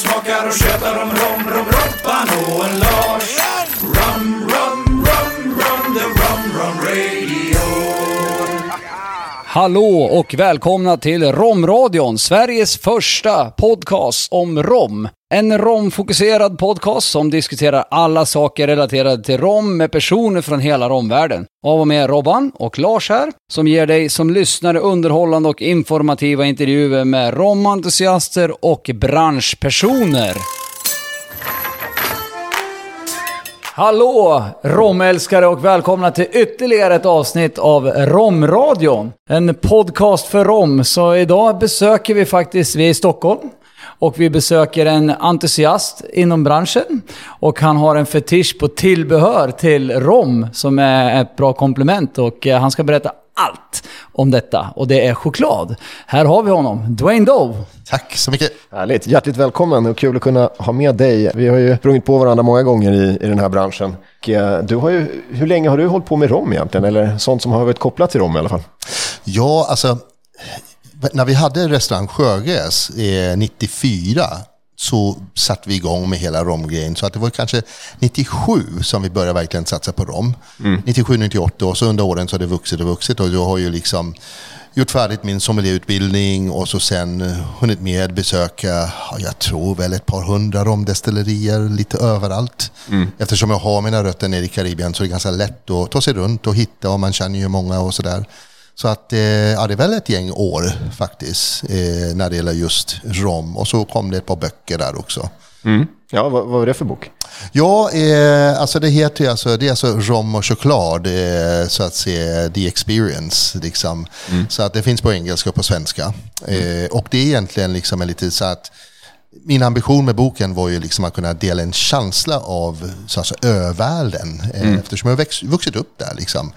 smakar och tjötar om rom, rom, Robban och en Lars. Rum, rum, rum, rum, the rum, rum radio. Hallå och välkomna till Romradion, Sveriges första podcast om rom. En romfokuserad podcast som diskuterar alla saker relaterade till rom med personer från hela romvärlden. Av och med Robban och Lars här, som ger dig som lyssnare underhållande och informativa intervjuer med romentusiaster och branschpersoner. Hallå romälskare och välkomna till ytterligare ett avsnitt av Romradion. En podcast för rom. Så idag besöker vi faktiskt, vi är i Stockholm. Och vi besöker en entusiast inom branschen. Och han har en fetisch på tillbehör till rom som är ett bra komplement. Och eh, han ska berätta allt om detta. Och det är choklad. Här har vi honom, Dwayne Dove. Tack så mycket. Härligt, hjärtligt välkommen och kul att kunna ha med dig. Vi har ju sprungit på varandra många gånger i, i den här branschen. Eh, du har ju, hur länge har du hållit på med rom egentligen? Eller sånt som har varit kopplat till rom i alla fall? Ja, alltså när vi hade restaurang Sjögräs eh, 94 så satte vi igång med hela romgrejen. Så att det var kanske 97 som vi började verkligen satsa på rom. Mm. 97, 98 och så under åren så har det vuxit och vuxit och jag har ju liksom gjort färdigt min sommelierutbildning och så sen hunnit med besöka, jag tror väl ett par hundra romdestillerier lite överallt. Mm. Eftersom jag har mina rötter nere i Karibien så är det ganska lätt att ta sig runt och hitta och man känner ju många och sådär. Så att, eh, ja, det är väl ett gäng år faktiskt eh, när det gäller just rom. Och så kom det ett par böcker där också. Mm. Ja, vad, vad var det för bok? Ja, eh, alltså det heter alltså, det är alltså rom och choklad, eh, så att säga, the experience. Liksom. Mm. Så att det finns på engelska och på svenska. Eh, och det är egentligen liksom lite så att min ambition med boken var ju liksom att kunna dela en känsla av så alltså, övärlden. Eh, mm. Eftersom jag växt, vuxit upp där. Liksom.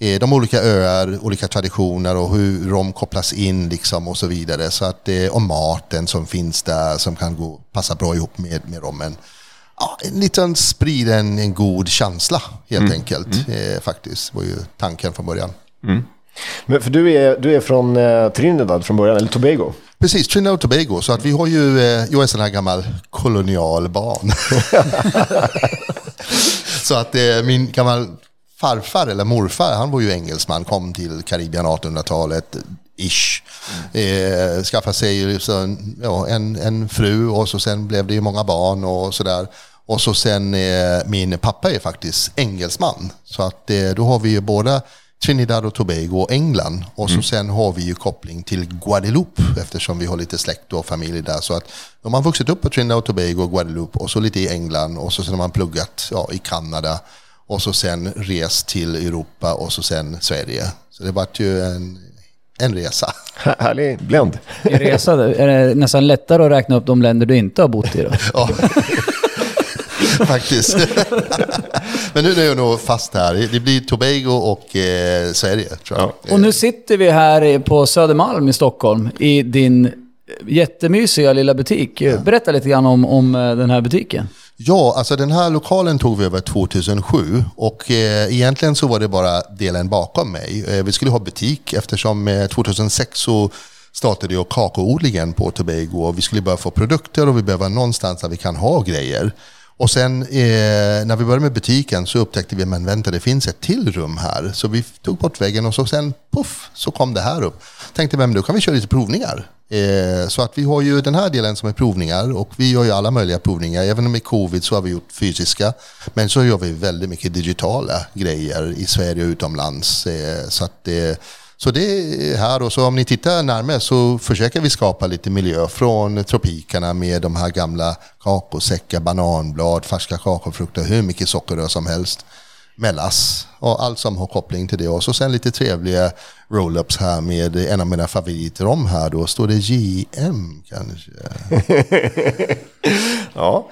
Eh, de olika öar, olika traditioner och hur rom kopplas in liksom och så vidare. Så att, och maten som finns där som kan gå, passa bra ihop med, med rommen. Ja, en liten sprida en, en god känsla helt mm. enkelt. Mm. Eh, faktiskt var ju tanken från början. Mm. Men för du är, du är från eh, Trinidad från början, eller Tobago? Precis, Trinidad och Tobago. Så att vi har ju, eh, jag är sån här gammal kolonial barn. så att eh, min gammal farfar eller morfar, han var ju engelsman, kom till Karibien 1800-talet, ish. Eh, skaffade sig så, ja, en, en fru och så sen blev det ju många barn och sådär. Och så sen, eh, min pappa är faktiskt engelsman. Så att eh, då har vi ju båda Trinidad och Tobago och England. Och så mm. sen har vi ju koppling till Guadeloupe eftersom vi har lite släkt och familj där. Så att de har vuxit upp på Trinidad och Tobago och Guadeloupe och så lite i England och så sen har man pluggat ja, i Kanada och så sen rest till Europa och så sen Sverige. Så det vart ju en, en resa. Härlig blend. En resa, är det nästan lättare att räkna upp de länder du inte har bott i då? ja. Faktiskt. Men nu är jag nog fast här. Det blir Tobago och eh, Sverige. Tror jag. Ja. Och nu sitter vi här på Södermalm i Stockholm i din jättemysiga lilla butik. Berätta lite grann om, om eh, den här butiken. Ja, alltså den här lokalen tog vi över 2007 och eh, egentligen så var det bara delen bakom mig. Eh, vi skulle ha butik eftersom eh, 2006 så startade jag kakaoodlingen på Tobago och vi skulle börja få produkter och vi behöver någonstans där vi kan ha grejer. Och sen eh, när vi började med butiken så upptäckte vi, men vänta det finns ett till rum här. Så vi tog bort väggen och så sen, puff, så kom det här upp. Tänkte, men då kan vi köra lite provningar. Eh, så att vi har ju den här delen som är provningar och vi gör ju alla möjliga provningar. Även med covid så har vi gjort fysiska. Men så gör vi väldigt mycket digitala grejer i Sverige och utomlands. Eh, så att eh, så det är här och så om ni tittar närmare så försöker vi skapa lite miljö från tropikerna med de här gamla kakaosäckar, bananblad, färska kakaofrukter, hur mycket sockerrör som helst. Melass och allt som har koppling till det. Och så sen lite trevliga roll-ups här med en av mina favoriter om här. Då står det JM kanske. ja.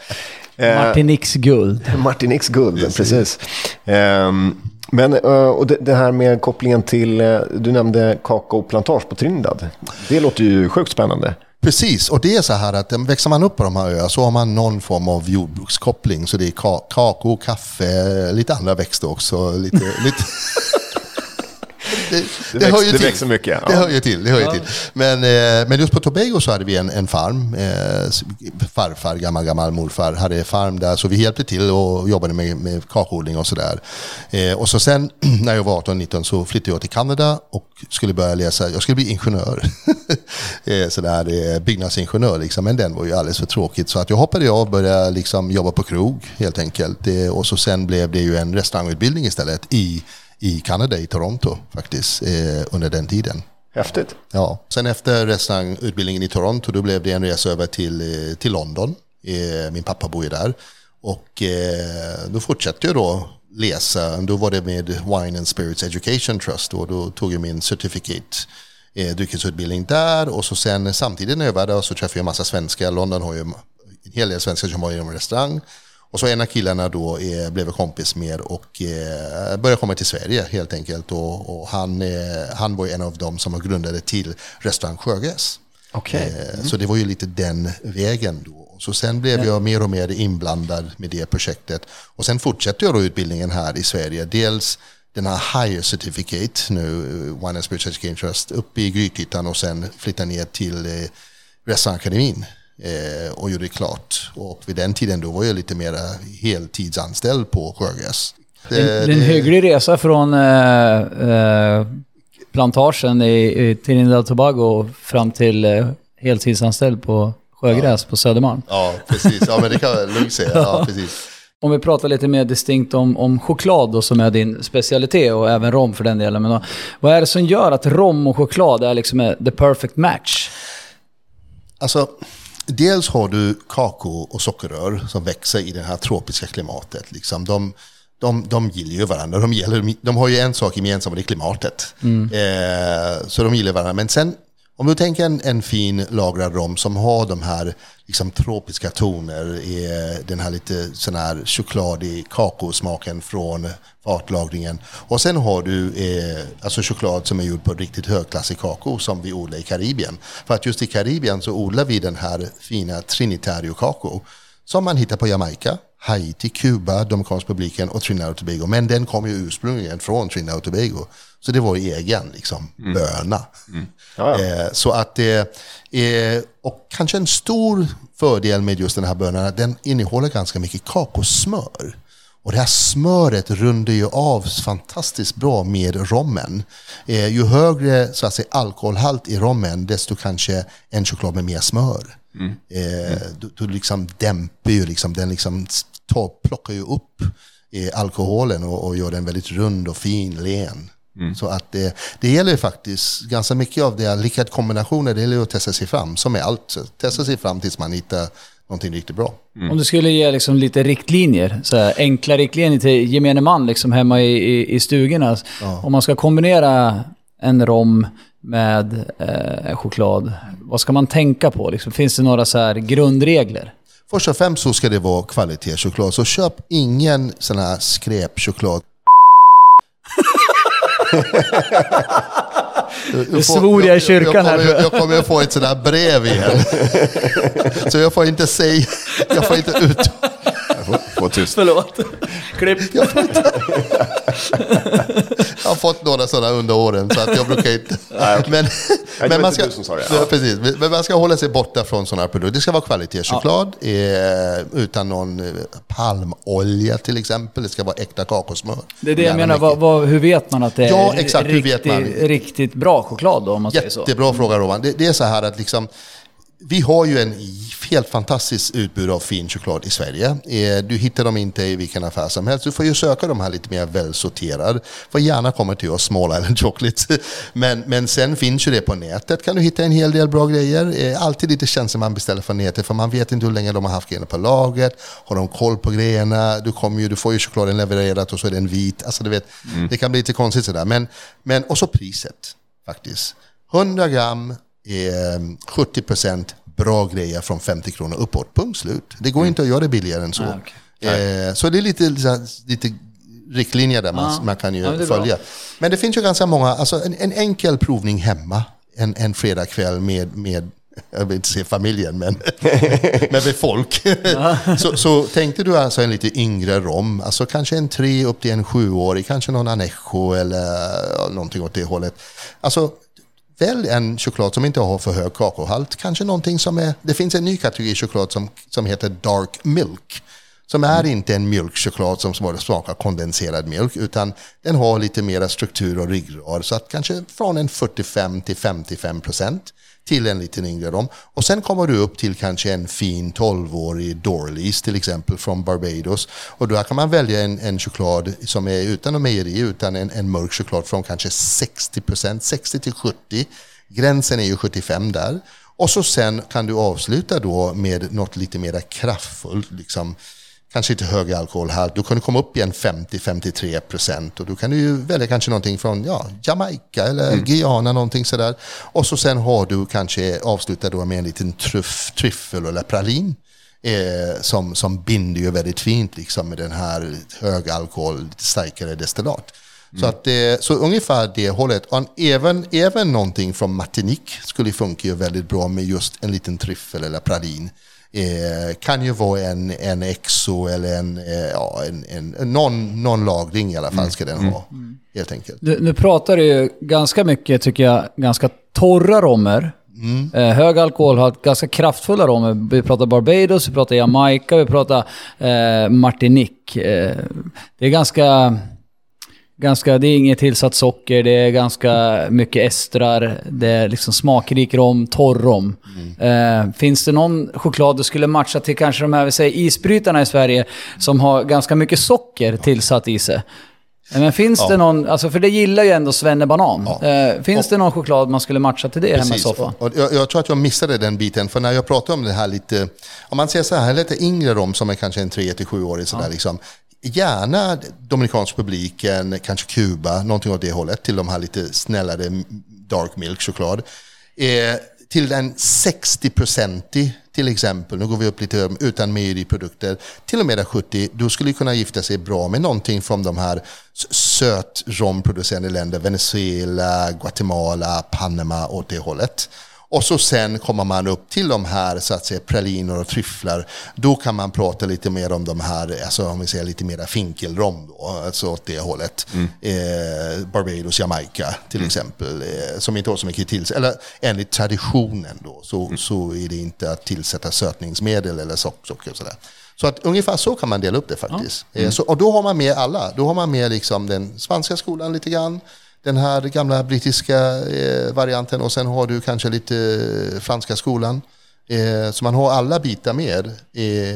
Martin X guld. Martin X guld, precis. precis. Um, men eh, och det här med kopplingen till, eh, du nämnde kakaoplantage på Trinidad. Det låter ju sjukt spännande. Precis, och det är så här att eh, växer man upp på de här öarna så har man någon form av jordbrukskoppling. Så det är kakao, kaffe, lite andra växter också. Lite, lite det, Det väx- det växer mycket, ja. Det hör ju till. Det hör ju till. Men, eh, men just på Tobago så hade vi en, en farm. Eh, farfar, gammal, gammal morfar hade en farm där. Så vi hjälpte till och jobbade med, med kakodling och sådär. Eh, och så sen när jag var 18-19 så flyttade jag till Kanada och skulle börja läsa. Jag skulle bli ingenjör. eh, sådär, byggnadsingenjör liksom. Men den var ju alldeles för tråkigt. Så att jag hoppade av och började liksom jobba på krog helt enkelt. Och så sen blev det ju en restaurangutbildning istället i, i Kanada, i Toronto faktiskt, eh, under den tiden. Häftigt. Ja. Sen efter restaurangutbildningen i Toronto då blev det en resa över till, eh, till London. Eh, Min pappa bor ju där. Och då fortsatte jag då läsa. Då var det med Wine and Spirits Education Trust. Och då tog jag min certificate eh, dryckesutbildning där. Och så sen samtidigt när jag var där så träffade jag en massa svenskar. London har ju en hel del svenskar som har inom restaurang. Och så en av killarna då eh, blev jag kompis med och eh, började komma till Sverige helt enkelt. Och, och han, eh, han var en av dem som grundade till restaurang Sjögräs. Okej. Eh, Så det var ju lite den vägen då. Så sen blev jag mer och mer inblandad med det projektet. Och sen fortsatte jag då utbildningen här i Sverige. Dels den här Higher Certificate nu, eh, Wine and Spirits Education Trust, uppe i Grythyttan och sen flyttade ner till eh, Restaurangakademin och gjorde klart. Och vid den tiden då var jag lite mer heltidsanställd på Sjögräs. Det, det är en hygglig resa från eh, eh, plantagen i, i Trinidad och Tobago fram till eh, heltidsanställd på Sjögräs på Södermalm. Ja, precis. Ja, men det kan jag lugnt säga. Ja, precis. Om vi pratar lite mer distinkt om, om choklad då, som är din specialitet och även rom för den delen. Men då, vad är det som gör att rom och choklad är liksom eh, the perfect match? Alltså, dels har du kakao och sockerrör som växer i det här tropiska klimatet. Liksom. De, de, de gillar ju varandra. De, gillar, de har ju en sak gemensamt och det är klimatet. Eh, så de gillar varandra. Men sen, om du tänker en, en fin lagrad rom som har de här liksom, tropiska toner, eh, den här lite sån här chokladig kakaosmaken från fatlagringen. Och sen har du eh, alltså choklad som är gjord på riktigt högklassig kakao som vi odlar i Karibien. För att just i Karibien så odlar vi den här fina Trinitario kakao som man hittar på Jamaica, Haiti, Kuba, Dominikanska republiken och Trinidad och Tobago. Men den kom ju ursprungligen från Trinidad och Tobago. Så det var ju egen liksom, böna. Ja, ja. Eh, så att det är, och kanske en stor fördel med just den här bönan att den innehåller ganska mycket kakosmör. Och det här smöret rundar ju av fantastiskt bra med rommen. Eh, ju högre så att säga, alkoholhalt i rommen, desto kanske en choklad med mer smör. Eh, du, du liksom dämpar ju, liksom, den liksom tar, plockar ju upp eh, alkoholen och, och gör den väldigt rund och fin, len. Så att det, det gäller ju faktiskt ganska mycket av det, lyckade kombinationer, det gäller att testa sig fram, som med allt. Testa sig fram tills man hittar någonting riktigt bra. Om du skulle ge liksom lite riktlinjer, så här, enkla riktlinjer till gemene man liksom hemma i, i, i stugorna. Om man ska kombinera en rom med eh, choklad, vad ska man tänka på? Liksom, finns det några så här grundregler? Först och främst så ska det vara kvalitetschoklad, så köp ingen sån här skräpchoklad. Nu svor jag i kyrkan här, jag, kommer, jag. jag kommer få ett sådant här brev igen. Så jag får inte säga, jag får inte ut... Få tyst. Förlåt. Klipp. Jag, får inte, jag har fått några sådana under åren så att jag brukar inte... Nej. Men, man ska. Ja, Ja. precis. Men man hålla sig borta från sådana här produkter. Det ska vara kvalitetschoklad eh, utan någon eh, palmolja till exempel. Det ska vara äkta kakosmör. Det är det jag menar, vad, vad, hur vet man att det är Ja, exakt, hur riktigt, vet man? riktigt bra choklad då, om man säger så? Jättebra fråga Roman. Det, det är så här att liksom, vi har ju en helt fantastiskt utbud av fin choklad i Sverige. Eh, Du hittar dem inte i vilken affär som helst. Du får ju söka de här lite mer välsorterade. Får gärna komma till oss, Small Island Chocolate. Men, men sen finns ju det på nätet. Kan du hitta en hel del bra grejer. Eh, Alltid lite känsligt man beställer från nätet för man vet inte hur länge de har haft grejerna på lagret. Har de koll på grejerna? Du, kommer ju, du får ju chokladen levererad och så är den vit. Alltså du vet, det kan bli lite konstigt sådär. Men, men, och så priset faktiskt. 100 gram 70 procent bra grejer från 50 kronor uppåt. Punkt slut. Det går inte att göra det billigare än så. Ah, okej. eh, så det är lite, lite riktlinjer där man, Ja. man kan ju Ja, är bra. följa. Men det finns ju ganska många, alltså en, en enkel provning hemma en, en fredagkväll med, med jag vill inte säga familjen, men, men med folk. så, så tänkte du alltså en lite yngre rom, alltså kanske en tre upp till en sjuårig, kanske någon anejo eller någonting åt det hållet. Alltså, välj en choklad som inte har för hög kakaohalt, kanske någonting som är, det finns en ny kategori choklad som, som heter dark milk. Som är inte en mjölkchoklad som smakar kondenserad mjölk, utan den har lite mera struktur och ryggrad. Så att kanske från en 45 till 55 procent till en liten yngre rom. Och sen kommer du upp till kanske en fin 12-årig Dorleys till exempel från Barbados. Och då kan man välja en, en choklad som är utan någon mejeri, utan en, en mörk choklad från kanske 60 procent, 60 till 70. Gränsen är ju 75 där. Och så sen kan du avsluta då med något lite mer kraftfullt, liksom kanske inte hög alkoholhalt. Du kan komma upp i en 50-53 procent och då kan du ju välja kanske någonting från ja, Jamaica eller mm. Guyana, någonting sådär. Och så sen har du kanske avslutat då med en liten truff, tryffel eller pralin. Eh, som, som binder ju väldigt fint liksom med den här hög alkohol, starkare destillat. Mm. Så, att, eh, så ungefär det hållet. Och även, även någonting från Martinique skulle funka ju väldigt bra med just en liten tryffel eller pralin. Eh, kan ju vara en, en exo eller en, eh, ja, en, en, någon, någon lagring i alla fall ska den ha. Mm. Helt enkelt. Du, nu pratar du ju ganska mycket, tycker jag, ganska torra rommer. Mm. Eh, hög alkoholhalt, ganska kraftfulla romer. Vi pratar Barbados, vi pratar Jamaica, vi pratar eh, Martinique. Eh, det är ganska ganska, det är inget tillsatt socker, det är ganska mycket estrar, det är liksom smakrik rom, torr rom. Mm. Eh, finns det någon choklad du skulle matcha till kanske de här, vi säger isbrytarna i Sverige, som har ganska mycket socker tillsatt i sig? Eh, men finns ja. det någon, alltså för det gillar ju ändå Svennebanan. Ja. Eh, finns och, det någon choklad man skulle matcha till det precis. hemma i soffan? Och, och jag, jag, tror att jag missade den biten, för när jag pratar om det här lite, om man säger så här, lite yngre rom som är kanske en 3-7-årig sådär ja. liksom, gärna Dominikansk publiken, kanske Kuba, någonting åt det hållet, till de här lite snällare dark milk choklad. Eh, till en 60-procentig till exempel, nu går vi upp lite utan mejeriprodukter, till och med 70, då skulle kunna gifta sig bra med någonting från de här söt romproducerande länder, Venezuela, Guatemala, Panama åt det hållet. Och så sen kommer man upp till de här så att säga praliner och tryfflar. Då kan man prata lite mer om de här, alltså om vi säger lite mer finkelrom då, alltså åt det hållet. Mm. Eh, Barbados, Jamaica till mm. exempel, eh, som inte har så mycket till Eller enligt traditionen då, så, mm. så är det inte att tillsätta sötningsmedel eller socker och sådär. Så att ungefär så kan man dela upp det faktiskt. Ja. Mm. Så, och då har man med alla. Då har man med liksom den spanska skolan lite grann den här gamla brittiska eh, varianten och sen har du kanske lite eh, franska skolan. Eh, så man har alla bitar med.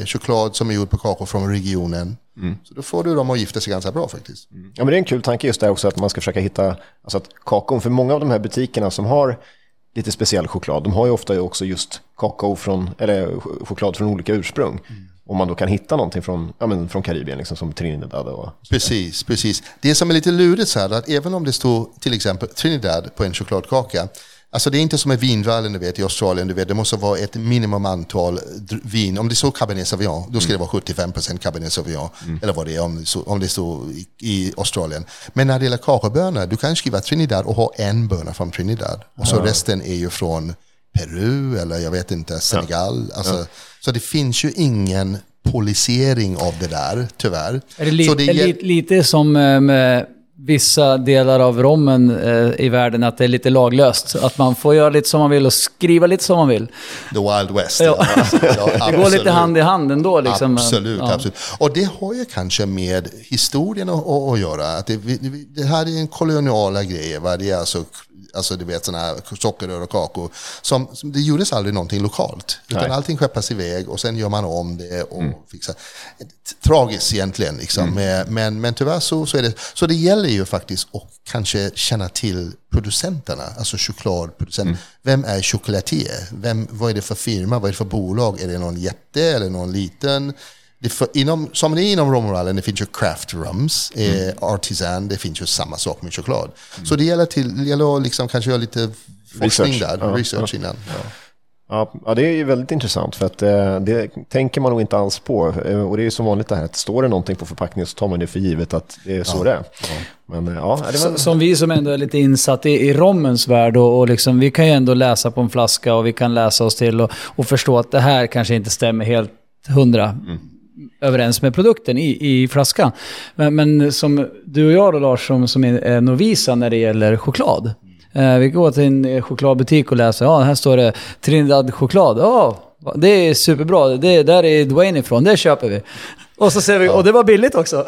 Choklad som är gjord på kakor från regionen. Mm. Så då får du dem att gifta sig ganska bra faktiskt. Mm. Ja men det är en kul tanke just det också att man ska försöka hitta, alltså att kakon, för många av de här butikerna som har lite speciell choklad, de har ju ofta också just kakao från, eller choklad från olika ursprung. Mm om man då kan hitta någonting från, ja, men från Karibien, liksom, som Trinidad. Och precis, precis. Det som är lite lurigt så här, att även om det står till exempel Trinidad på en chokladkaka, Alltså det är inte som med vinvärlden du vet, i Australien, du vet, det måste vara ett minimum antal vin. Om det står Cabernet Sauvignon, då ska mm. det vara 75% Cabernet Sauvignon. Mm. Eller vad det är, om, om det står i, i, Australien. Men när det gäller kakaobönor, du kan skriva Trinidad och ha en böna från Trinidad. Och så ja. resten är ju från Peru eller jag vet inte, Senegal. Ja. Alltså, ja. Så det finns ju ingen polisering av det där, tyvärr. Är det, li så det är li lite som eh, med vissa delar av rommen eh, i världen, att det är lite laglöst? Att man får göra lite som man vill och skriva lite som man vill? The Wild West. Ja. ja det går lite hand i hand ändå. Liksom. Absolut, ja. absolut. Och det har ju kanske med historien att, att göra. Att det, det här är en koloniala grej. Va? Det är alltså alltså du vet sådana här sockerrör och kakor. Som, som, det gjordes aldrig någonting lokalt. Utan Nej. allting skeppas iväg och sen gör man om det och mm. fixar. Tragiskt egentligen liksom. Mm. Men, men tyvärr så, så är det. Så det gäller ju faktiskt att kanske känna till producenterna, alltså chokladproducenten. Mm. Vem är chocolatier? Vem, vad är det för firma? Vad är det för bolag? Är det någon jätte eller någon liten? Det för, inom, som det är inom romrallen, det finns ju craft rums, eh, mm. eh, artisan, det finns ju samma sak med choklad. Mm. Så det gäller, till, det gäller att liksom kanske göra lite forskning research. där, ja, research ja. innan. Ja. Ja, ja, det är ju väldigt intressant för att eh, det tänker man nog inte alls på. Eh, och det är ju som vanligt det här att står det någonting på förpackningen så tar man det för givet att det är så det är. Men eh, ja, det var... Som vi som ändå är lite insatt i, i rommens värld och, och liksom, vi kan ju ändå läsa på en flaska och vi kan läsa oss till och, och förstå att det här kanske inte stämmer helt hundra överens med produkten i, i flaskan. Men, men som du och jag då Lars, som, som är novisa när det gäller choklad. Eh, vi går till en eh, chokladbutik och läser, ja här står det Trinidad choklad. Ja, det är superbra, det där är Dwayne ifrån, det köper vi. Och så ser vi, och det var billigt också.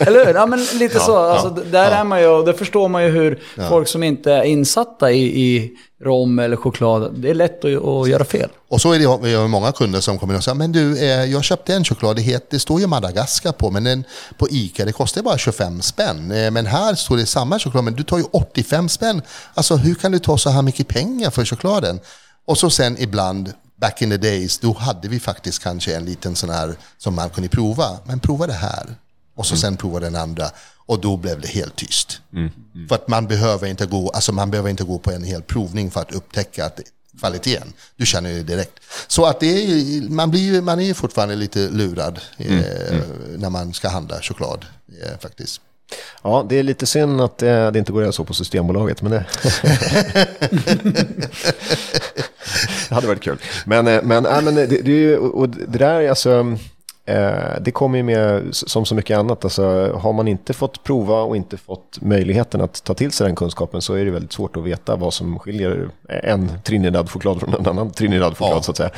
Eller hur? Ja, men lite så. Alltså, där är man ju, och det förstår man ju hur folk som inte är insatta i, i rom eller choklad, det är lätt att, att göra fel. Och så är det vi har många kunder som kommer och säger, men du, eh, jag köpte en choklad, det, heter, det står ju Madagaskar på, men den på Ica, det kostar bara 25 spänn. Eh, Men här står det samma choklad, men du tar ju 85 spänn. Alltså hur kan du ta så här mycket pengar för chokladen? Och så sen ibland, back in the days, då hade vi faktiskt kanske en liten sån här som man kunde prova. Men prova det här. Och så sen prova den andra. Och då blev det helt tyst. För att man behöver, inte gå, alltså man behöver inte gå på en hel provning för att upptäcka att kvaliteten. Du känner ju direkt. Så att det är, man, blir, man är fortfarande lite lurad eh, när man ska handla choklad. Eh, faktiskt. Ja, det är lite synd att eh, det inte går att göra så på Systembolaget, men det... det hade varit kul. Men, eh, men, äh, men det, det, är ju, och det där är alltså... Eh, det kommer ju med som så mycket annat. Alltså, har man inte fått prova och inte fått möjligheten att ta till sig den kunskapen så är det väldigt svårt att veta vad som skiljer en Trinidad-choklad från en annan Trinidad-choklad Ja. så att säga.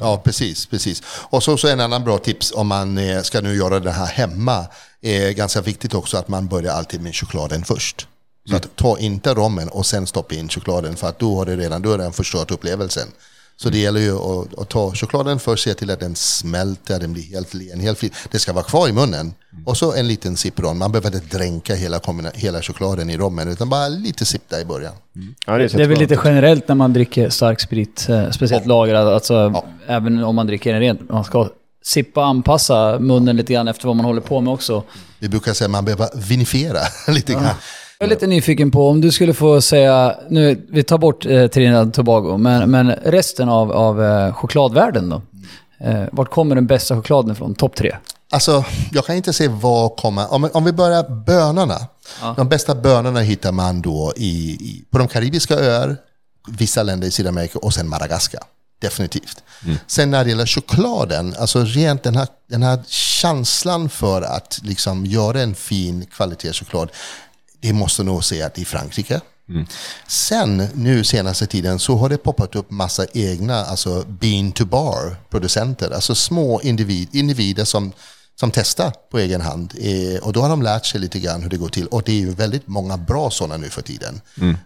Ja, precis. precis. Och så, så en annan bra tips om man eh, ska nu göra det här hemma. är ganska viktigt också att man börjar alltid med chokladen först. Så att ta inte rommen och sen stoppa in chokladen för att då har det redan, då har den förstört upplevelsen. Så det gäller ju att, att ta chokladen först, se till att den smälter, den blir helt len, helt fri. Det ska vara kvar i munnen. Och så en liten sipp rom. Man behöver inte dränka hela, hela chokladen i rommen, utan bara lite sipp där i början. Ja, Det är väl jättebra. lite generellt när man dricker stark sprit, eh, speciellt lagrad, alltså även om man dricker den rent. Man ska sippa och anpassa munnen lite grann efter vad man håller på med också. Vi brukar säga att man behöver vinifiera lite grann. Jag är lite nyfiken på om du skulle få säga, nu, vi tar bort eh, Trinidad och Tobago, men, men resten av, av eh, chokladvärlden då? Eh, vart kommer den bästa chokladen ifrån? Topp tre? Alltså, jag kan inte se vad kommer... Om, om vi börjar bönorna. De bästa bönorna hittar man då i, i, på de karibiska öar, vissa länder i Sydamerika och sen Madagaskar. Definitivt. Sen när det gäller chokladen, alltså rent den här, den här känslan för att liksom göra en fin kvalitetschoklad, det måste nog säga att är Frankrike. Sen nu senaste tiden så har det poppat upp massa egna, alltså bean to bar producenter, alltså små individ, individer som, som testar på egen hand. Eh, och då har de lärt sig lite grann hur det går till. Och det är ju väldigt många bra sådana nu för tiden.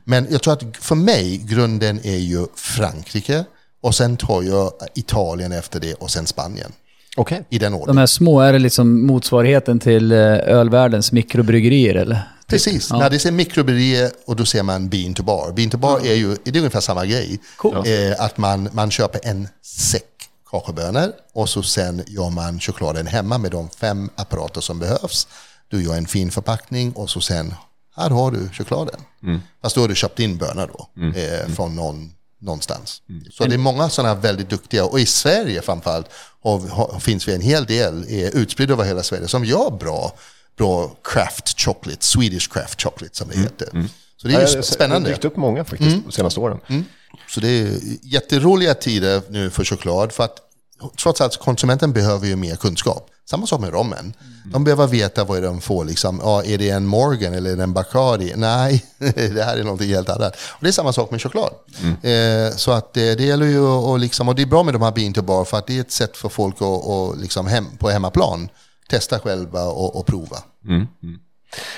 Men jag tror att för mig, grunden är ju Frankrike och sen tar jag Italien efter det och sen Spanien. Okej. I den De ordningen. här små, är det liksom motsvarigheten till eh, ölvärldens mikrobryggerier eller? Precis, när det ser mikrobryggerier och då ser man bean to bar. Bean to bar är ju det är ungefär samma grej. Cool. Eh, att man, man köper en säck kakaobönor och så sen gör man chokladen hemma med de fem apparater som behövs. Du gör en fin förpackning och så sen, här har du chokladen. Fast då har du köpt in bönor då, eh, från någon, någonstans. Så det är många sådana här väldigt duktiga, och i Sverige framförallt har, har, finns vi en hel del eh, utspridd över hela Sverige som gör bra, bra craft chocolate, Swedish craft chocolate som det heter. Så det är ju jag- sp- Jag har spännande. dykt upp många faktiskt de senaste åren. Så det är jätteroliga tider nu för choklad för att trots allt konsumenten behöver ju mer kunskap. Samma sak med rommen. De behöver veta vad de får. Liksom. Ja, är det en Morgan eller är det en Bacardi? Nej, det här är någonting helt annat. Och det är samma sak med choklad. Eh, så att eh, det gäller ju och liksom, och det är bra med de här bean to bar för att det är ett sätt för folk att, att liksom hem, på hemmaplan testa själva och, och prova.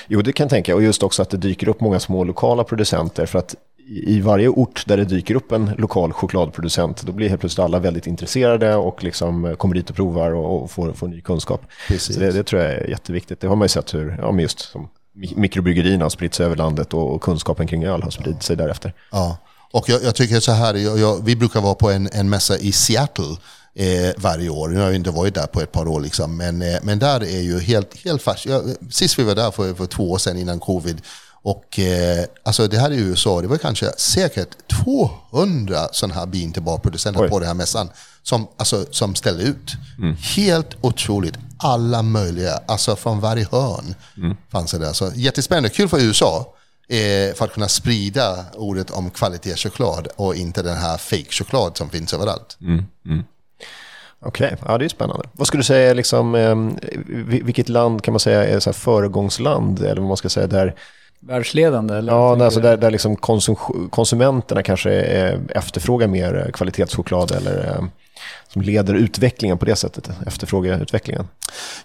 Jo, det kan jag tänka. Och just också att det dyker upp många små lokala producenter. För att i varje ort där det dyker upp en lokal chokladproducent, då blir helt plötsligt alla väldigt intresserade och liksom kommer dit och provar och, får, får ny kunskap. Precis. Så det, det tror jag är jätteviktigt. Det har man ju sett hur, ja men just som mi- mikrobryggerierna har spritt sig över landet och, och kunskapen kring öl har spridit sig därefter. Ja, och jag, jag tycker så här, jag, jag, vi brukar vara på en, en mässa i Seattle eh, varje år. Nu har vi inte varit där på ett par år, liksom. men, eh, men där är ju helt, helt fast. Jag, sist vi var där för, för två år sedan innan covid, Och eh, alltså det här i USA, det var kanske säkert 200 sådana här bin till barproducenter Oj. på den här mässan som, alltså, som ställde ut. Helt otroligt. Alla möjliga, alltså från varje hörn fanns det där. Så jättespännande, kul för USA. Eh, för att kunna sprida ordet om kvalitetschoklad och inte den här fake-choklad som finns överallt. Okej, ja det är spännande. Vad skulle du säga, liksom, eh, vil- vilket land kan man säga är så här föregångsland? Eller vad man ska säga där, Världsledande eller? ja, alltså där, där liksom konsum- konsumenterna kanske efterfrågar mer kvalitetschoklad eller eh, som leder utvecklingen på det sättet, efterfrågar utvecklingen.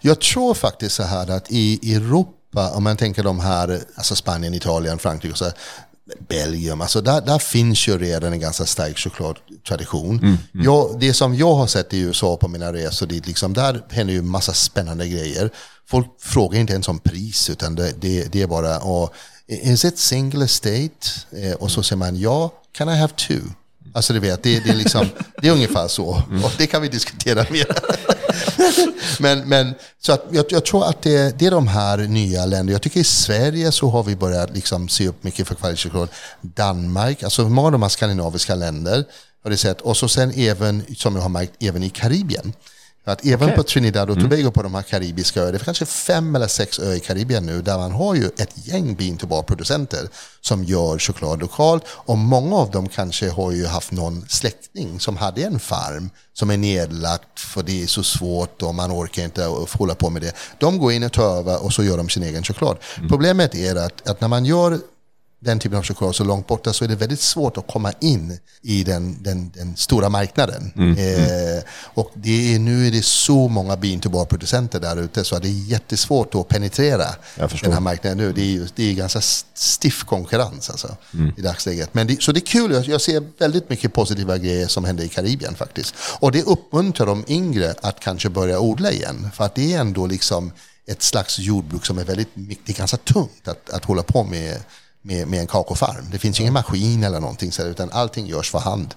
Jag tror faktiskt så här att i Europa, om man tänker de här, alltså Spanien, Italien, Frankrike och så här, Belgien, alltså där, där finns ju redan en ganska stark chokladtradition. Jag, det som jag har sett i USA på mina resor dit, liksom, där händer ju massa spännande grejer. Folk frågar inte ens om pris, utan det, det, det är bara, och, is it single estate? Eh, och så säger man, ja, can I have two? Alltså du vet, det, det, är, liksom, det är ungefär så. Och det kan vi diskutera mer. men, men så att jag, jag tror att det, det är de här nya länderna. Jag tycker i Sverige så har vi börjat liksom se upp mycket för kvalitetschoklad. Danmark, alltså många av de här skandinaviska länder har det sett. Och så sen även, som jag har märkt, även i Karibien. Att även Okej. på Trinidad och Tobago på de här karibiska öarna, det är kanske fem eller sex öar i Karibien nu, där man har ju ett gäng bean to bar-producenter som gör choklad lokalt. Och många av dem kanske har ju haft någon släkting som hade en farm som är nedlagt för det är så svårt och man orkar inte hålla på med det. De går in och tar över och så gör de sin egen choklad. Problemet är att, att när man gör den typen av choklad så långt borta så är det väldigt svårt att komma in i den, den, den stora marknaden. Eh, och det är, nu är det så många bean to bar producenter där ute så det är jättesvårt att penetrera den här marknaden nu. Det är, det är ganska stiff konkurrens alltså, i dagsläget. Men det, så det är kul, jag, ser väldigt mycket positiva grejer som händer i Karibien faktiskt. Och det uppmuntrar de yngre att kanske börja odla igen. För att det är ändå liksom ett slags jordbruk som är väldigt det är ganska tungt att, att hålla på med med, med en kakaofarm. Det finns ingen maskin eller någonting så här, utan allting görs för hand.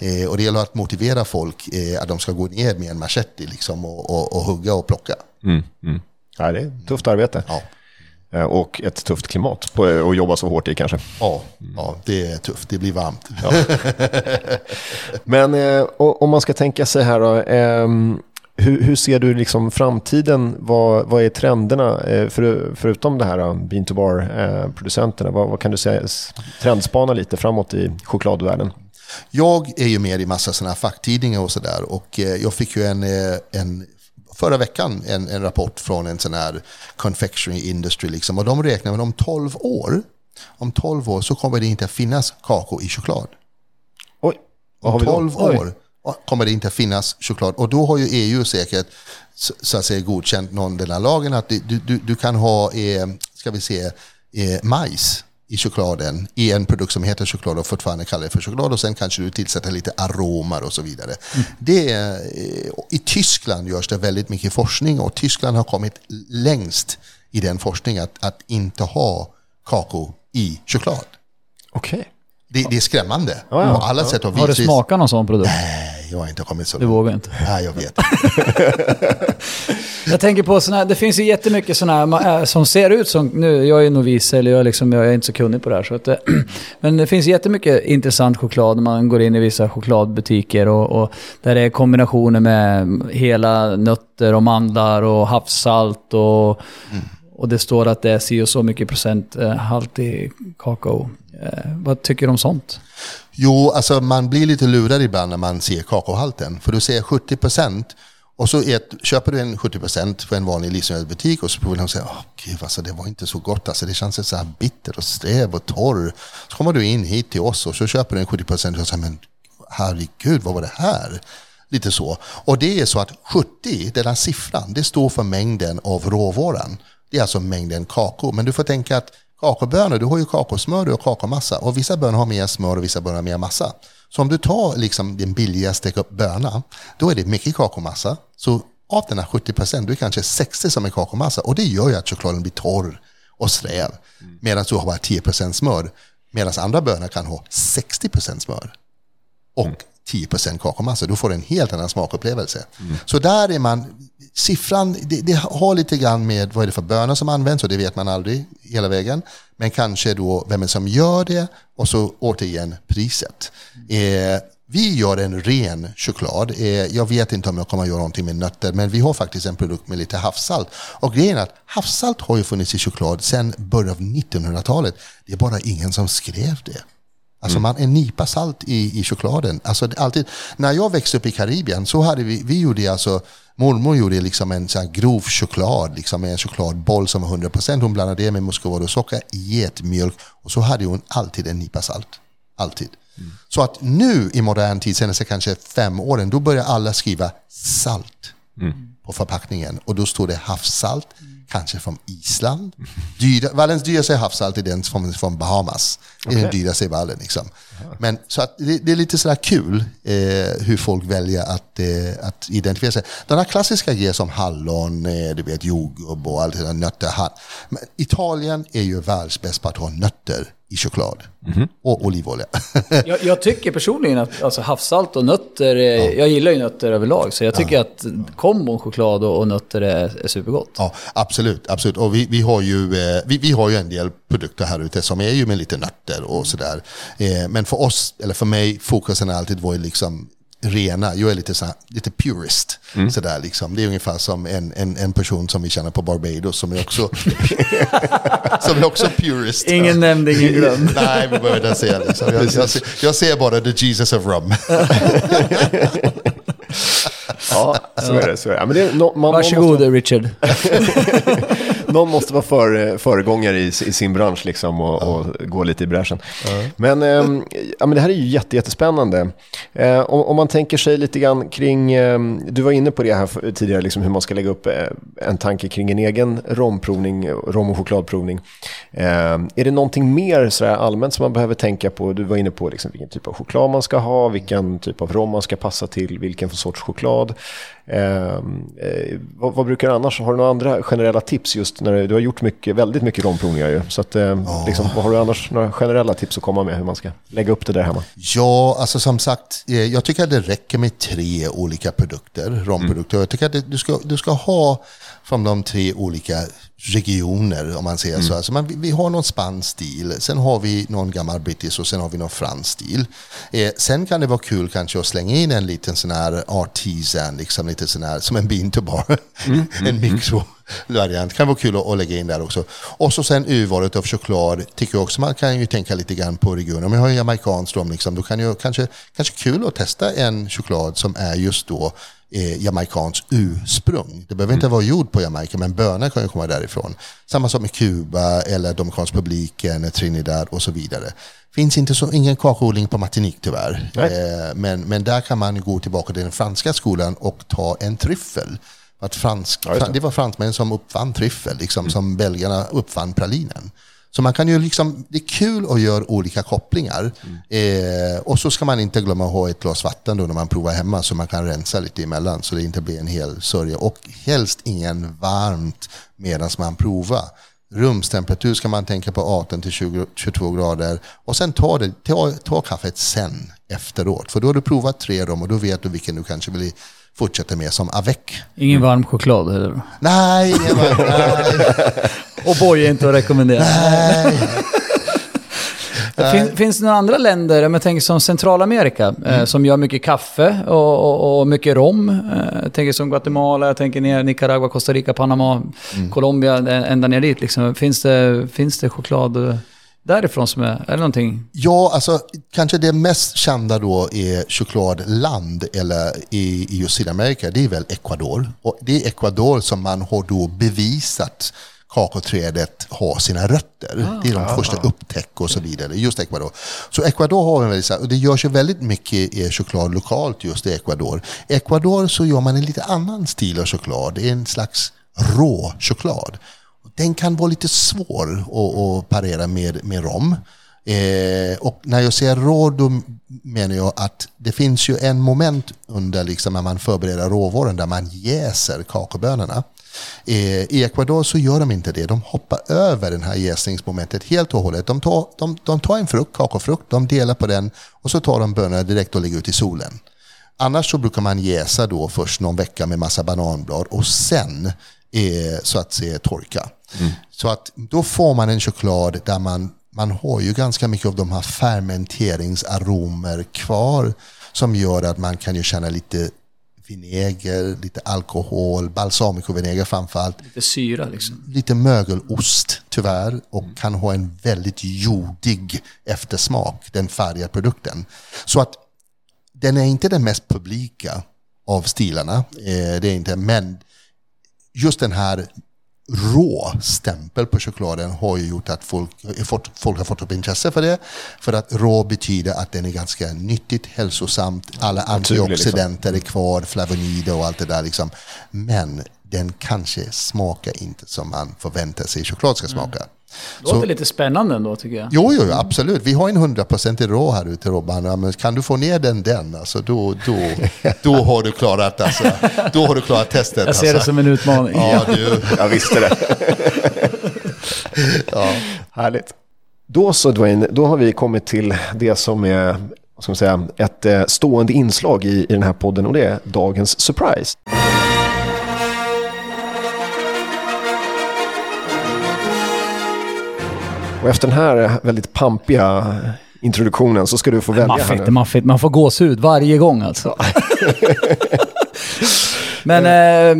Eh, och det gäller att motivera folk eh, att de ska gå ner med en machete liksom, och, och, och hugga och plocka. Ja, det är ett tufft arbete. Ja. Eh, Och ett tufft klimat på, att jobba så hårt i kanske. Ja, ja, det är tufft. Det blir varmt. Men eh, om man ska tänka sig här då, ehm, hur, hur ser du liksom framtiden? Vad, vad är trenderna? Eh, för, förutom det här då, bean to bar-producenterna, vad, vad kan du säga? Trendspana lite framåt i chokladvärlden. Jag är ju med i massa sådana här facktidningar och sådär. Och eh, jag fick ju en, eh, en förra veckan en, en rapport från en sån här confectionery industry. Liksom. Och de räknar med om 12 år, om 12 år så kommer det inte att finnas kakao i choklad. Oj, vad har vi då? 12 år kommer det inte att finnas choklad. Och då har ju EU säkert så, att säga, godkänt någon den här lagen att du, du, du kan ha, eh, ska vi se, eh, majs i chokladen i en produkt som heter choklad och fortfarande kallar det för choklad och sen kanske du tillsätter lite aromer och så vidare. Det är, eh, I Tyskland görs det väldigt mycket forskning och Tyskland har kommit längst i den forskningen att, att inte ha kakao i choklad. Okej. Det, det är skrämmande Ja, ja. på alla sätt och vis. Har du smakat någon sån produkt? Nej, jag har inte kommit så Du långt. vågar inte. Nej, jag vet. Jag tänker på såna här, det finns ju jättemycket sådana här äh, som ser ut som, nu, jag är novis eller jag, är liksom, jag är inte så kunnig på det här. Så att, eh, men det finns jättemycket intressant choklad när man går in i vissa chokladbutiker och, och där det är kombinationer med hela nötter och mandlar och havssalt och, och det står att det är si och så mycket procent eh, halt i kakao. Eh, vad tycker du om sånt? Jo, alltså man blir lite lurad ibland när man ser kakaohalten. För du ser 70 procent och så ett, köper du en 70 procent på en vanlig livsmedelsbutik och så provar du säga, säger åh gud alltså det var inte så gott alltså det känns så här bitter och sträv och torr. Så kommer du in hit till oss och så köper du en 70 procent och säger men herregud vad var det här? Lite så. Och det är så att 70, den här siffran, det står för mängden av råvaran. Det är alltså mängden kakao. Men du får tänka att kakaobönor, du har ju kakaosmör och kakaomassa. Och vissa bönor har mer smör och vissa bönor har mer massa. Så om du tar liksom den billigaste böna, då är det mycket kakaomassa. Så av den här 70 procent, då är det kanske 60 som är kakaomassa. Och det gör ju att chokladen blir torr och sträv. Medan du har bara 10 procent smör. Medan andra bönor kan ha 60 procent smör och 10% kakaomassa. Du får en helt annan smakupplevelse. Så där är man, siffran, det, det har lite grann med vad är det för bönor som används och det vet man aldrig hela vägen. Men kanske då vem som gör det och så återigen priset. Eh, vi gör en ren choklad. Eh, jag vet inte om jag kommer att göra någonting med nötter, men vi har faktiskt en produkt med lite havssalt. Och grejen är att havssalt har ju funnits i choklad sedan början av 1900-talet. Det är bara ingen som skrev det. Alltså man, en nypa salt i, i chokladen. Alltså alltid, när jag växte upp i Karibien så hade vi, vi gjorde alltså, mormor gjorde liksom en sån grov choklad, liksom en chokladboll som var 100%. Hon blandade det med muscovado-socker, getmjölk och så hade hon alltid en nypa salt. Alltid. Så att nu i modern tid, senaste kanske fem åren, då börjar alla skriva salt på förpackningen. Och då står det havssalt, kanske från Island. Dyra, världens dyraste havssalt är den från, från Bahamas. Det är den dyraste i världen. Liksom. Men, så att det, det är lite sådär kul eh, hur folk väljer att, eh, att identifiera sig. Den här klassiska grejer som hallon, eh, du vet jordgubb och allt det där, nötter. Men Italien är ju världsbäst på att ha nötter i choklad. Och olivolja. Jag, jag tycker personligen att alltså, havssalt och nötter, är, jag gillar ju nötter överlag, så jag tycker att kombon choklad och, och nötter är, är supergott. Ja, absolut. Absolut. Och vi, vi, har ju, eh, vi, vi har ju en del produkter här ute som är ju med lite nötter och sådär. Eh, men för oss, eller för mig, fokusen har alltid varit liksom rena. Jag är lite, så här, lite purist. Sådär, liksom. Det är ungefär som en, en, en person som vi känner på Barbados som är också, som är också purist. Ingen nämnd, ingen glömd. Nej, vi behöver inte säga liksom. jag, jag, jag ser bara the Jesus of rum. Ja, så är det. Så är det. Men det är, no, man, Varsågod Någon måste, Richard. någon måste vara för, föregångare i, i sin bransch liksom och, och gå lite i bräschen. Men, ehm, ja, men det här är ju jätte, jättespännande. Eh, om, om man tänker sig lite grann kring, ehm, du var inne på det här tidigare, liksom hur man ska lägga upp eh, en tanke kring en egen romprovning, rom och chokladprovning. Eh, är det någonting mer sådär allmänt som man behöver tänka på? Du var inne på liksom vilken typ av choklad man ska ha, vilken typ av rom man ska passa till, vilken sorts choklad. Eh, eh, vad, vad brukar du annars, har du några andra generella tips just när du, du har gjort mycket, väldigt mycket romprovningar ju. Så att, eh, liksom, vad har du annars några generella tips att komma med hur man ska lägga upp det där hemma? Ja, alltså som sagt, eh, jag tycker att det räcker med tre olika produkter, romprodukter. Jag tycker att det, du, ska, du ska ha från de tre olika regioner, om man säger så. Alltså man, vi- har någon spansk stil, sen har vi någon gammal brittisk och sen har vi någon fransk stil. Eh, sen kan det vara kul kanske att slänga in en liten sån här artisan, liksom lite sån här, som en bean to bar, en mikrovariant. Kan vara kul att, att lägga in där också. Och så sen urvalet av choklad, tycker jag också man kan ju tänka lite grann på regionen. Om jag har en jamaicansk rom, liksom, då kan jag kanske, kanske kul att testa en choklad som är just då eh, jamaicanskt ursprung. Det behöver inte vara gjord på Jamaica, men bönor kan ju komma därifrån. Samma som med Kuba eller Dominikanska publiken, Trinidad och så vidare. Finns inte så, ingen kakaoodling på Martinique tyvärr. Eh, men, men där kan man gå tillbaka till den franska skolan och ta en tryffel. Att fransk, just det. det. var fransmän som uppfann tryffel, liksom, som belgarna uppfann pralinen. Så man kan ju liksom, det är kul att göra olika kopplingar. Eh, och så ska man inte glömma att ha ett glas vatten då när man provar hemma så man kan rensa lite emellan så det inte blir en hel sörja. Och helst ingen varmt medan man provar. Rumstemperatur ska man tänka på 18 till 20, 22 grader. Och sen ta, det, ta, ta kaffet sen efteråt. För då har du provat tre rum och då vet du vilken du kanske vill fortsätta med som avec. Ingen varm choklad heller. Nej, ingen varm, nej. Och boj är inte att rekommendera. nej. Fin, finns det några andra länder, om jag tänker som Centralamerika, eh, som gör mycket kaffe och, och, och mycket rom? Eh, jag tänker som Guatemala, jag tänker ner Nicaragua, Costa Rica, Panama, Colombia, eh, ända ner dit. Liksom. Finns, det, finns det choklad eh, därifrån som är, eller någonting? Ja, alltså kanske det mest kända då är chokladland eller i, i just Sydamerika, det är väl Ecuador. Och det är Ecuador som man har då bevisat kakaoträdet har sina rötter. Det är de första upptäck och så vidare, just Ecuador. Så Ecuador har en väldigt, och det görs ju väldigt mycket choklad lokalt just i Ecuador. I Ecuador så gör man en lite annan stil av choklad, det är en slags rå choklad. Den kan vara lite svår att, att parera med, med rom. Eh, och när jag säger rå då menar jag att det finns ju en moment under liksom när man förbereder råvaran där man jäser kakaobönorna. Eh, I Ecuador så gör de inte det. De hoppar över det här jäsningsmomentet helt och hållet. De tar, de, de tar en frukt, kakaofrukt, de delar på den och så tar de bönorna direkt och lägger ut i solen. Annars så brukar man jäsa då först någon vecka med massa bananblad och sen eh, så att säga torka. Så att då får man en choklad där man, man har ju ganska mycket av de här fermenteringsaromer kvar som gör att man kan ju känna lite vinäger, lite alkohol, balsamicovinäger framförallt Lite syra liksom. lite mögelost tyvärr och kan ha en väldigt jordig eftersmak, den färdiga produkten. Så att den är inte den mest publika av stilarna, eh, det är inte, men just den här rå stämpel på chokladen har ju gjort att folk, folk har fått upp intresse för det. För att rå betyder att den är ganska nyttigt, hälsosamt, alla antioxidanter är kvar, flavonoider och allt det där. Liksom. Men den kanske smakar inte som man förväntar sig choklad ska smaka. Det låter lite spännande ändå tycker jag. Jo, jo, jo, absolut. Vi har en 100% rå här ute Robban. Men kan du få ner den, den alltså, då, då, då, har du klarat, alltså, då har du klarat testet. Jag ser det alltså. som en utmaning. Ja, du. Jag visste det. Ja. Härligt. Då så Dwayne, då har vi kommit till det som är vad ska man säga, ett eh, stående inslag i, i den här podden och det är dagens surprise. Och efter den här väldigt pampiga introduktionen så ska du få välja här Maffigt, nu. maffigt. Man får gåshud varje gång alltså. Men eh,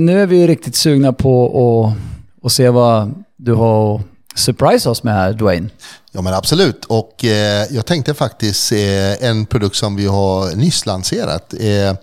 nu är vi ju riktigt sugna på att, att se vad du har surprise oss med här, Dwayne. Ja men absolut. Och eh, jag tänkte faktiskt eh, en produkt som vi har nyss lanserat eh,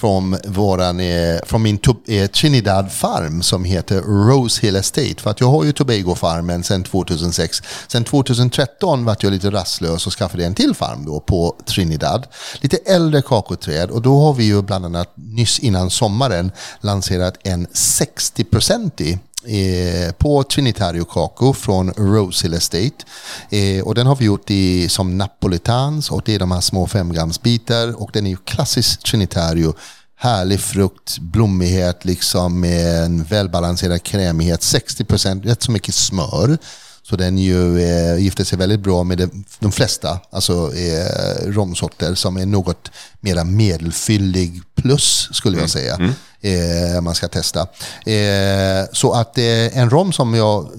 från, våran, eh, från min eh, Trinidad farm som heter Rose Hill Estate. För att jag har ju Tobago-farmen sedan 2006. Sedan 2013 var jag lite rastlös och skaffade en till farm då på Trinidad. Lite äldre kakoträd och då har vi ju bland annat nyss innan sommaren lanserat en 60-procentig eh, på Trinitario Kakao från Rose Hill Estate. Eh, och den har vi gjort i, som napolitans och det är de här små femgramsbitar och den är ju klassisk Trinitario. Härlig frukt, blommighet, liksom med en välbalanserad krämighet, 60% rätt så mycket smör. Så den ju, eh, gifter sig väldigt bra med de, de flesta alltså, eh, romsorter som är något mera medelfyllig plus skulle jag säga. Eh, Eh, man ska testa. Eh, så att eh, en rom som jag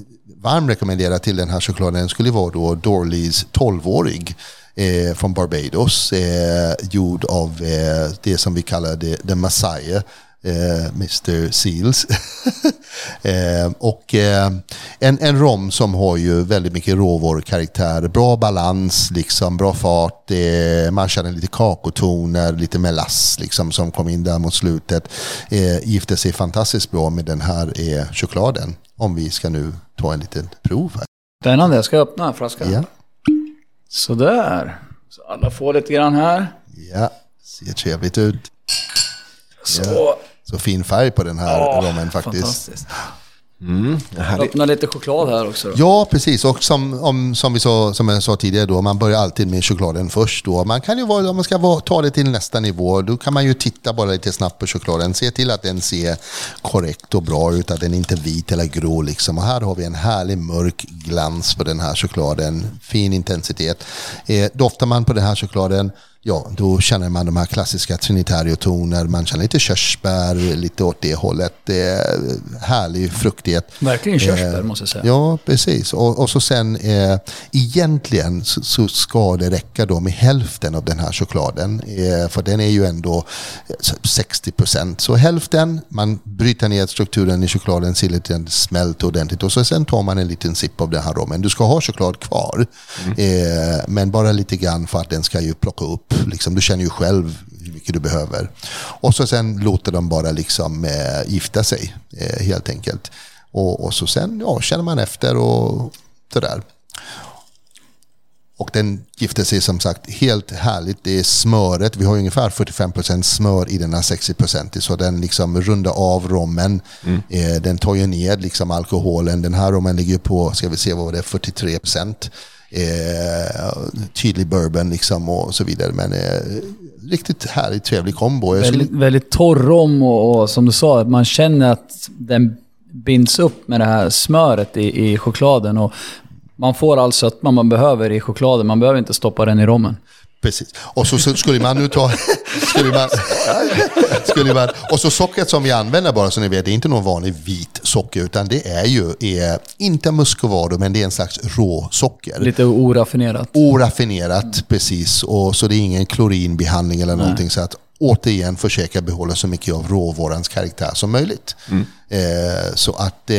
varmt rekommenderar till den här chokladen skulle vara då Dorleys 12-årig eh, från Barbados. Eh, gjord av eh, det som vi kallar det, the Messiah. Eh, Mr Seals. eh, och eh, en, en rom som har ju väldigt mycket råvarukaraktär, bra balans, liksom, bra fart, eh, man känner lite kakotoner, lite melass liksom, som kom in där mot slutet. Eh, gifter sig fantastiskt bra med den här eh, chokladen. Om vi ska nu ta en liten prov här. Spännande, jag ska öppna flaskan. Ja, Sådär. Så alla får lite grann här. ja. ser trevligt ut. Så. Så fin färg på den här Åh, rommen faktiskt. Fantastiskt. Härligt. Öppna lite choklad här också då. Ja, precis. Och som, om, som, vi sa, som jag sa tidigare, då, man börjar alltid med chokladen först. Då. Man kan ju vara, om man ska vara, ta det till nästa nivå, då kan man ju titta bara lite snabbt på chokladen. Se till att den ser korrekt och bra ut, att den inte är vit eller grå. Liksom. Och här har vi en härlig mörk glans på den här chokladen. Fin intensitet. Eh, doftar man på den här chokladen, ja, då känner man de här klassiska Trinitario-toner. Man känner lite körsbär, lite åt det hållet. Det är härlig fruktighet. Verkligen körsbär Eh, måste jag säga. Ja, precis. Och, och så sen eh, egentligen så, så ska det räcka då med hälften av den här chokladen. Eh, för den är ju ändå eh, 60 procent. Så hälften, man bryter ner strukturen i chokladen, ser lite den smälter ordentligt och så sen tar man en liten sipp av den här rommen. Du ska ha choklad kvar, eh, men bara lite grann för att den ska ju plocka upp. Liksom, du känner ju själv hur mycket du behöver. Och så sen låter de bara liksom eh, gifta sig eh, helt enkelt. Och, och så sen ja, känner man efter och sådär. Och den gifter sig som sagt helt härligt. Det är smöret. Vi har ungefär 45% smör i den här 60% så den liksom rundar av rommen. Eh, den tar ju ner liksom alkoholen. Den här rommen ligger på, ska vi se vad det är, 43%. Eh, tydlig bourbon liksom och så vidare. Men eh, riktigt härlig, trevlig kombo. Jag skulle, Väldigt, väldigt torr rom och, och som du sa, man känner att den binds upp med det här smöret i, i chokladen. Och man får alltså all sötma man behöver i chokladen, man behöver inte stoppa den i rommen. Precis. Och så, skulle man nu ta... skulle man, skulle man, och så sockret som vi använder bara så ni vet, det är inte någon vanlig vit socker utan det är ju, är, inte muscovado men det är en slags råsocker. Lite oraffinerat. Oraffinerat, precis. Och så det är ingen klorinbehandling eller någonting. Så att återigen försöka behålla så mycket av råvarans karaktär som möjligt. Eh, så att, eh,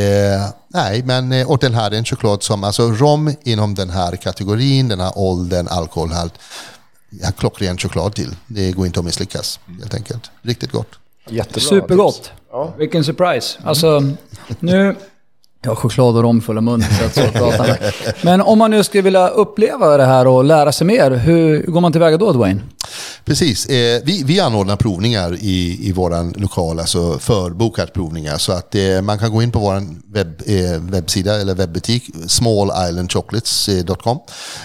nej, men eh, och den här är en choklad som, alltså rom inom den här kategorin, den här åldern, alkoholhalt, ja, klockren choklad till. Det går inte att misslyckas helt enkelt. Riktigt gott. Jättebra Supergott. Ja. Vilken surprise. Alltså, nu... Jag har choklad och rom fulla munnen. så att så pratar. Men om man nu skulle vilja uppleva det här och lära sig mer, hur går man tillväga då, Dwayne? Precis. Eh, vi, vi anordnar provningar i, i vår lokal, alltså förbokat provningar. Så att eh, man kan gå in på vår webb, eh, webbsida eller webbutik, smallislandchocolates.com.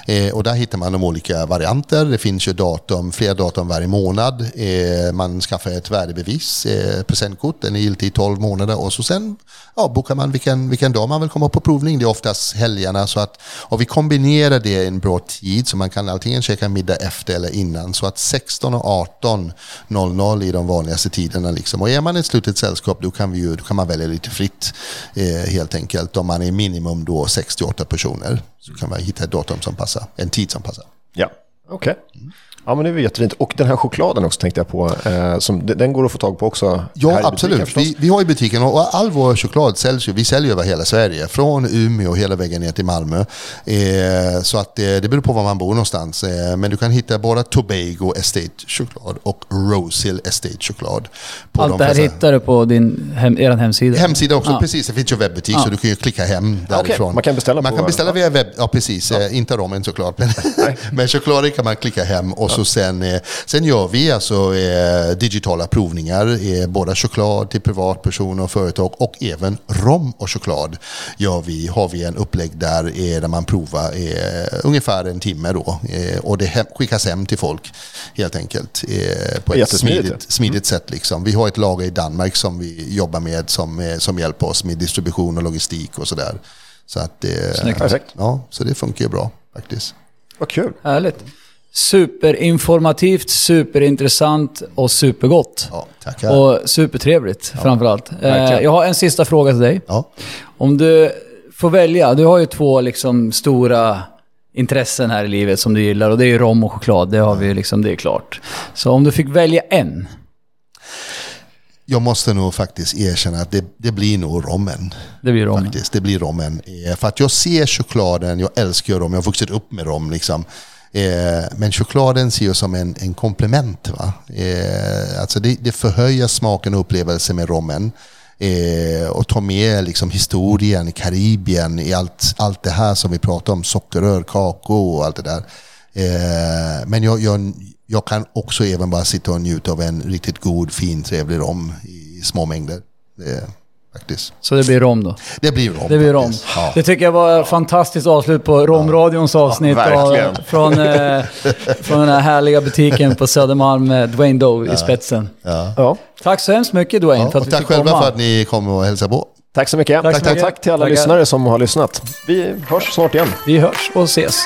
Eh, och där hittar man de olika varianter. Det finns ju datum, flera datum varje månad. Eh, man skaffar ett värdebevis, eh, presentkort, den är giltig i 12 månader. Och så sen ja, bokar man vilken, vilken dag man vill komma på provning. Det är oftast helgerna. Så att, och vi kombinerar det i en bra tid så man kan antingen käka middag efter eller innan. Så att 16 och 18.00 är de vanligaste tiderna. Liksom. Och är man ett slutet sällskap då kan, vi ju, då kan man välja lite fritt eh, helt enkelt. Om man är minimum då 68 personer så kan man hitta ett datum som passar, en tid som passar. Ja, okej. Ja, men det är väl jättefint. Och den här chokladen också tänkte jag på. Eh, som, den går att få tag på också Ja, butiken absolut. förstås. Vi, vi har i butiken och all vår choklad säljs ju. Vi säljer över hela Sverige. Från Umeå hela vägen ner till Malmö. Eh, så att eh, det beror på var man bor någonstans. Eh, men du kan hitta både Tobago Estate choklad och Rosehill Estate choklad. på Allt de det här flesta- hittar du på din hem, er hemsida. Hemsida också, Ja. precis. Det finns ju webbutik så du kan ju klicka hem därifrån. man kan beställa Man på- kan beställa via webb, ja precis. Eh, inte rommen såklart. Men, men chokladen kan man klicka hem och så sen, eh, sen gör vi alltså eh, digitala provningar. Eh, både choklad till privatpersoner och företag och även rom och choklad gör vi, har vi en upplägg där, där man provar ungefär en timme då. Och det hem, skickas hem till folk helt enkelt. På ett smidigt, smidigt sätt. Liksom. Vi har ett lager i Danmark som vi jobbar med som, som hjälper oss med distribution och logistik och sådär. Så, att, eh, Snyggt. Ja, så det funkar ju bra faktiskt. Vad kul. Härligt. Superinformativt, superintressant och supergott. Ja, tackar. Och supertrevligt framförallt. Eh, verkligen. jag har en sista fråga till dig. ja. Om du får välja, du har ju två liksom stora intressen här i livet som du gillar och det är ju rom och choklad, det har vi liksom, det är klart. Så om du fick välja en, Jag måste nog faktiskt erkänna att det, det blir nog rommen. det blir rom. Faktiskt, det blir rommen. Eh, För att jag ser chokladen, jag älskar rom, jag har vuxit upp med rom liksom. Eh, Men chokladen ser jag som en, en komplement. Va? Eh, Alltså det, det förhöjer smaken och upplevelsen med rommen. Eh, och tar med liksom historien, Karibien, i allt, allt det här som vi pratar om, sockerrör, kakao och allt det där. Eh, men jag, jag, jag kan också även bara sitta och njuta av en riktigt god, fin, trevlig rom i små mängder. Det, faktiskt. Så det blir rom då. Det blir rom. Det blir rom. Ja. Det tycker jag var ett fantastiskt avslut på Romradions avsnitt. Ja, av, från, eh, från den här härliga butiken på Södermalm med Dwayne Doe i spetsen. Ja. Tack så hemskt mycket Dwayne Ja, för att och vi tack fick själva komma. för att ni kom och hälsade på. Tack så mycket. Tack så Tack, tack, mycket. tack till alla Tackar. lyssnare som har lyssnat. Vi hörs snart igen. Vi hörs och ses.